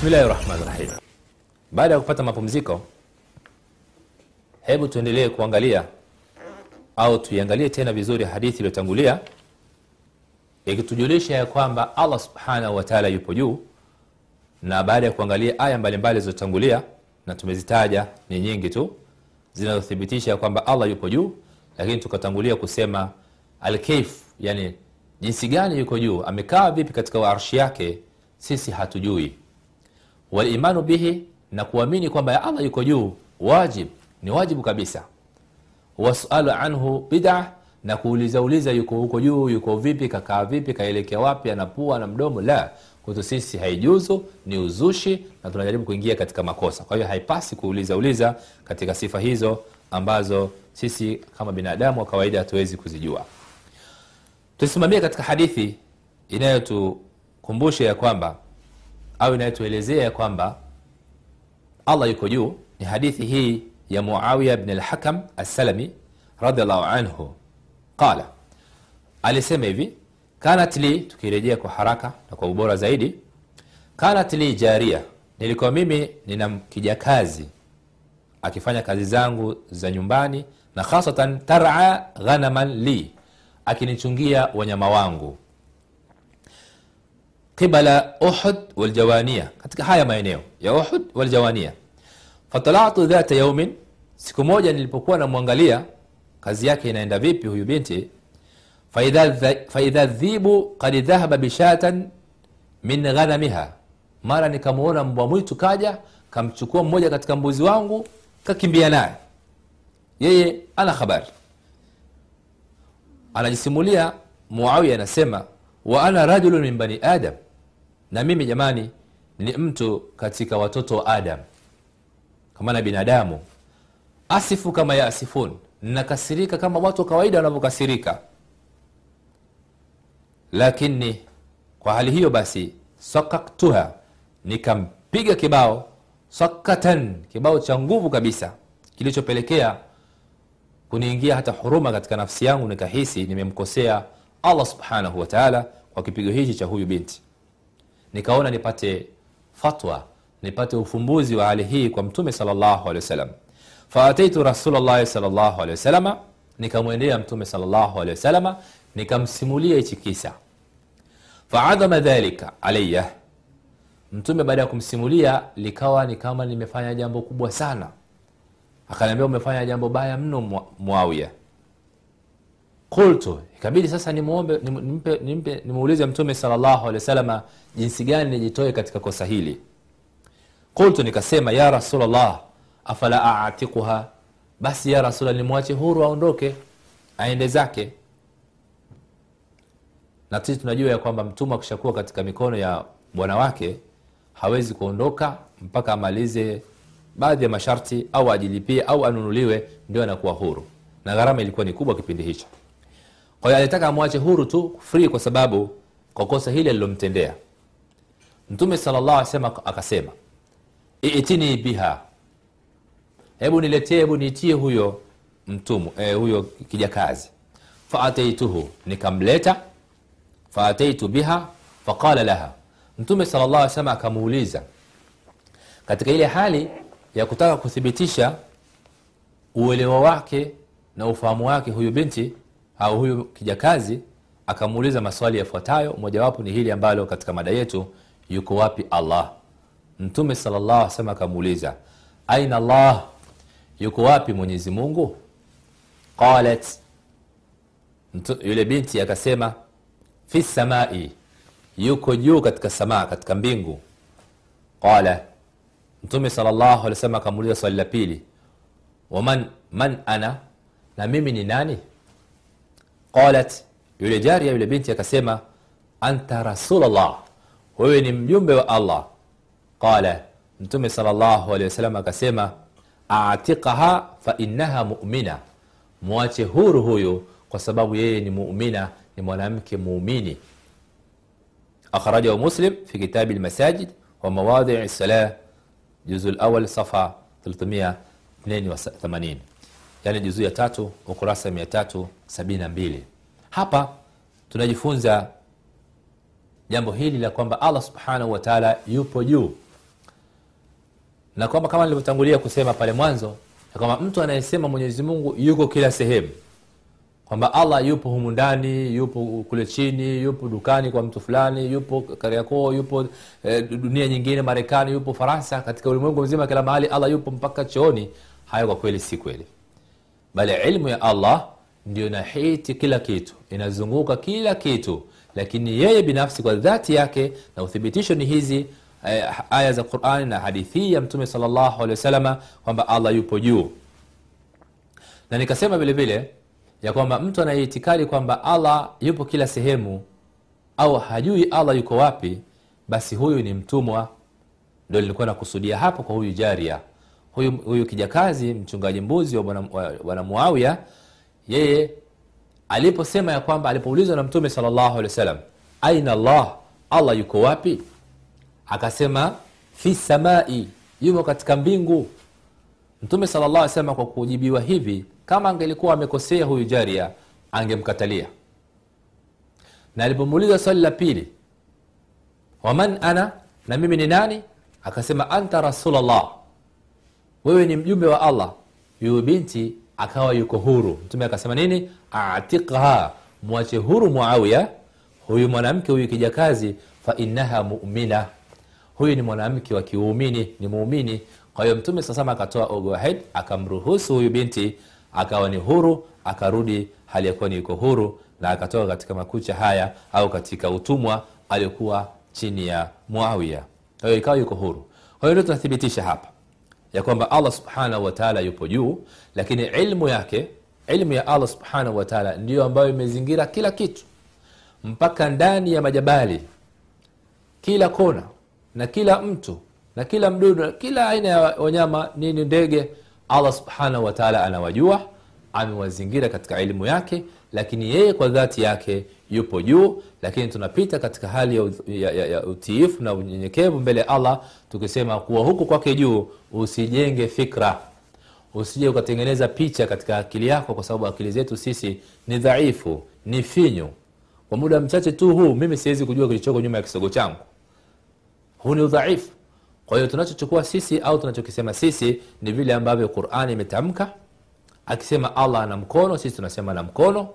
bismillahi rahmani rahim baada ya kupata mapumziko hebu tuendelee kuangalia au tuiangalie tena vizuri hadithi iliyotangulia ikitujulisha ya kwamba allah subhanahu wataala yupo juu na baada ya kuangalia aya mbalimbali zilizotangulia na tumezitaja ni nyingi tu zinazothibitisha kwamba allah yupo juu lakini tukatangulia kusema alkaif yani jinsi gani yuko juu amekaa vipi katika arshi yake sisi hatujui walimanu bihi na kuamini kwamba allah yuko juu wajib ni wajibu kabisa. Wasalu anhu bida na kuulizauliza yuko huko juu yuko vipi kakaa vipi kaelekea wapi anapua na mdomo la. Kwetu sisi haijuzu ni uzushi na tunajaribu kuingia katika makosa. Kwa hiyo haipasi kuulizauliza katika sifa hizo ambazo sisi kama binadamu wa kawaida hatuwezi kuzijua. Tusimamie katika hadithi inayotukumbusha ya kwamba au inayotuelezea ya kwamba allah yuko juu. Ni hadithi hii ya muawiya bn alhakam assalami anhu. Qala alisema hivi kanat li tukirejea kwa haraka na kwa ubora zaidi kanat li jaria nilikuwa mimi nina kijakazi akifanya kazi zangu za nyumbani na khasatan tara ghanaman li akinichungia wanyama wangu qibala uhud waljawania katika haya maeneo ya uhud waljawania fatalatu dhata yaumin siku moja nilipokuwa namwangalia kazi yake inaenda vipi huyu binti faidha dhibu kad dhahaba bishatan min ghanamiha mara nikamuona mbwa mwitu kaja kamchukua mmoja katika mbuzi wangu kakimbia naye yeye ana habari anajisimulia muawiya anasema wa ana rajulun min bani adam na mimi jamani ni mtu katika watoto wa adam. Kamana binadamu asifu kama yasifun nakasirika kama watu wa kawaida wanavyokasirika. Lakini kwa hali hiyo basi sakaktuha nikampiga kibao sakatan kibao cha nguvu kabisa kilichopelekea kuniingia hata huruma katika nafsi yangu nikahisi nimemkosea allah subhanahu wataala kwa kipigo hichi cha huyu binti nikaona nipate fatwa nipate ufumbuzi wa hali hii kwa mtume salllahu faataitu rasulllahi salllahu nikamwendea mtume salllahu nikamsimulia hichi kisa. Faadhama dhalika alaya mtume baada ya kumsimulia likawa ni kama nimefanya jambo kubwa sana. Akaniambia umefanya jambo baya mno muawiya qultu. Ikabidi sasa nimuombe nimpe, nimpe, nimuulize mtume salllahu alehi wasalama jinsi gani nijitoe katika kosa hili. Qultu nikasema ya rasulllah afala aatikuha basi ya rasulla nimwache huru aondoke aende zake. Na sisi tunajua ya kwamba mtumwa akishakuwa katika mikono ya bwana wake hawezi kuondoka mpaka amalize baadhi ya masharti au ajilipie au anunuliwe ndio anakuwa huru. Na gharama ilikuwa ni kubwa kipindi hicho kwa hiyo alitaka amwache huru tu free kwa sababu kwa kosa hili alilomtendea. Mtume sema akasema itini biha. Hebu niletee hebu niitie huyo mtumu eh, huyo kijakazi. Faataituhu nikamleta. Faataitu biha faqala laha. Mtume sala llah alih akamuuliza katika ile hali ya kutaka kuthibitisha uelewa wake na ufahamu wake huyu binti au huyu kijakazi akamuuliza maswali yafuatayo. Mojawapo ni hili ambalo katika mada yetu yuko wapi allah? Mtume sema akamuuliza aina allah? Yuko wapi mwenyezi mungu? Qalat yule binti akasema fi samai yuko juu katika samaa katika mbingu. Qala mtume salllahu alih wasallam akamuuliza swali la pili waman man ana? Na mimi ni nani قالت يولي جاري يولي بنتي كسيمة أنت رسول الله هو نميوم بو الله. قال انتمي صلى الله عليه وسلم كسيمة أعتقها فإنها مؤمنة. مواتي هور هويو وسبب يي مؤمنة لمنامك مؤمني. أخرجه مسلم في كتاب المساجد ومواضع الصلاة جزء الأول صفحة 382 yani juzuu ya tatu ukurasa 372 hapa tunajifunza jambo hili la kwamba allah subhanahu wataala yupo juu. Na kwamba kama nilivyotangulia kusema pale mwanzo ya kwamba mtu anayesema mwenyezi mungu yuko kila sehemu. Kwamba allah yupo humu ndani yupo kule chini yupo dukani kwa mtu fulani yupo kariakoo yupo eh, dunia nyingine marekani yupo faransa katika ulimwengu mzima kila mahali allah yupo mpaka chooni. Hayo kwa kweli si kweli bali ilmu ya allah ndio inahiti kila kitu. Inazunguka kila kitu. Lakini yeye binafsi kwa dhati yake na uthibitisho ni hizi eh, aya za qurani na hadithi ya mtume salllahu alehi wasalama kwamba allah yupo juu. Na nikasema vile vile ya kwamba mtu anayeitikadi kwamba allah yupo kila sehemu au hajui allah yuko wapi basi huyu ni mtumwa. Ndo nilikuwa nakusudia hapo kwa huyu jaria huyu, huyu kijakazi mchungaji mbuzi wa bwana- wa bwana yeye aliposema ya kwamba alipoulizwa na mtume salllahu alehi wasallam aina allah allah yuko wapi? Akasema fi samai yumo katika mbingu. Mtume sala llah sema kwa kujibiwa hivi kama angelikuwa amekosea huyu jaria angemkatalia. Na alipomuuliza swali la pili waman ana na mimi ni nani? Akasema anta rasulllah wewe ni mjumbe wa allah. Yuyu binti akawa yuko huru. Mtume akasema nini? Atiqha mwache huru muawiya. Huyu mwanamke huyu kijakazi fainaha mumina. Huyu ni mwanamke wa kiumini ni muumini. Kwa hiyo mtume sasama akatoa ogohed akamruhusu huyu binti akawa ni huru akarudi hali yakuwa ni yuko huru na akatoka katika makucha haya au katika utumwa aliokuwa chini ya muawiya. Kwa hiyo ikawa yuko huru. Kwa hiyo ndio tunathibitisha hapa ya kwamba allah subhanahu wataala yupo juu lakini ilmu yake ilmu ya allah subhanahu wataala ndiyo ambayo imezingira kila kitu. Mpaka ndani ya majabali kila kona na kila mtu na kila mdudu na kila aina ya wanyama nini ndege allah subhanahu wataala anawajua amewazingira katika elimu yake lakini yeye kwa dhati yake yupo juu lakini tunapita katika hali ya, ya, ya, ya utiifu na unyenyekevu mbele ya allah tukisema kuwa huku kwake juu usijenge fikra. Usije ukatengeneza picha katika akili yako kwa sababu akili zetu sisi ni dhaifu ni finyu. Kwa muda mchache tu huu mimi siwezi kujua kilichoko nyuma ya kisogo changu. Huu ni udhaifu. Kwa hiyo tunachochukua sisi au tunachokisema sisi ni vile ambavyo qurani imetamka akisema allah ana mkono sisi tunasema na mkono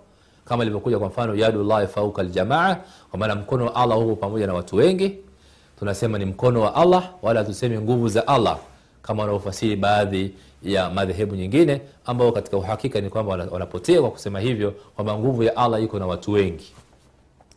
kama ilivyokuja kwa mfano yadullahi fauka ljamaa kwa maana mkono wa allah huko pamoja na watu wengi. Tunasema ni mkono wa allah wala tuseme nguvu za allah kama wanaofasiri baadhi ya madhehebu nyingine ambao katika uhakika ni kwamba wanapotea kwa kusema hivyo kwamba nguvu ya allah iko na watu wengi.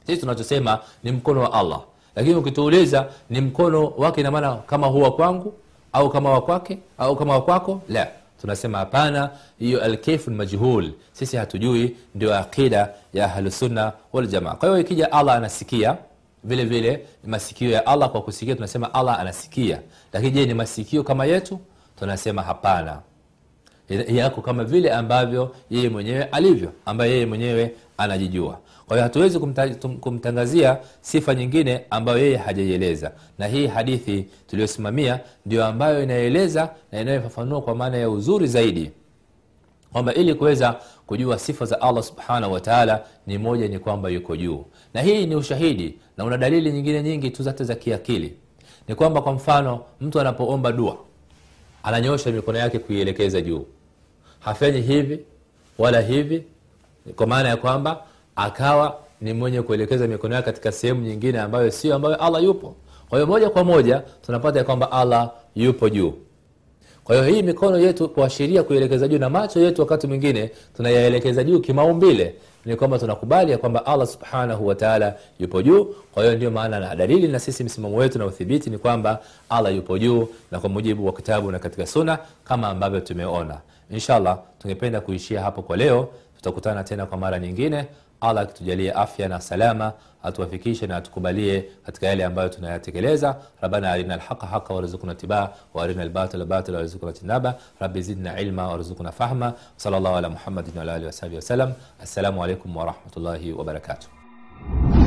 Sisi tunachosema ni mkono wa allah. Lakini ukituuliza ni mkono wake ina maana kama huwa kwangu au kama wa kwake au kama wa kwako? La tunasema hapana hiyo alkaifu lmajhul sisi hatujui ndio aqida ya ahlusunna waljamaa kwa hiyo ikija allah anasikia vile vile masikio ya allah kwa kusikia tunasema allah anasikia. Lakini je ni masikio kama yetu? Tunasema hapana. Yako kama vile ambavyo yeye mwenyewe alivyo ambaye yeye mwenyewe anajijua. Kwa hiyo hatuwezi kumta, kumtangazia sifa nyingine ambayo yeye hajaieleza. Na hii hadithi tuliyosimamia ndio ambayo inaeleza na inayofafanua kwa maana ya uzuri zaidi. Kwamba ili kuweza kujua sifa za allah subhanahu wataala ni moja ni kwamba yuko juu. Na hii ni ushahidi na una dalili nyingine nyingi tu zate za kiakili. Ni kwamba kwa mfano mtu anapoomba dua ananyoosha mikono yake kuielekeza juu. Hafanyi hivi wala hivi kwa maana ya kwamba akawa ni mwenye kuelekeza mikono yake katika sehemu nyingine ambayo sio ambayo allah yupo. Kwa hiyo moja kwa moja tunapata ya kwamba allah yupo juu. Kwa hiyo hii mikono yetu kuashiria kuelekeza juu na macho yetu wakati mwingine tunayaelekeza juu kimaumbile. Ni kwamba tunakubali ya kwamba allah subhanahu wataala yupo juu. Kwa hiyo ndio maana na dalili na sisi msimamo wetu na uthibiti ni kwamba allah yupo juu na kwa mujibu wa kitabu na katika suna kama ambavyo tumeona. Inshallah tungependa kuishia hapo kwa leo tutakutana tena kwa mara nyingine. Allah akitujalia afya na salama atuwafikishe na atukubalie katika yale ambayo tunayatekeleza. Rabbana arina alhaqa haqa warzuqna tibaa waarina albatila batila tinaba rabbi zidna ilma warzuqna fahma. Sallallahu ala muhammadin wa ala alihi wasahbihi wasalam assalamu alaikum warahmatullahi wabarakatuh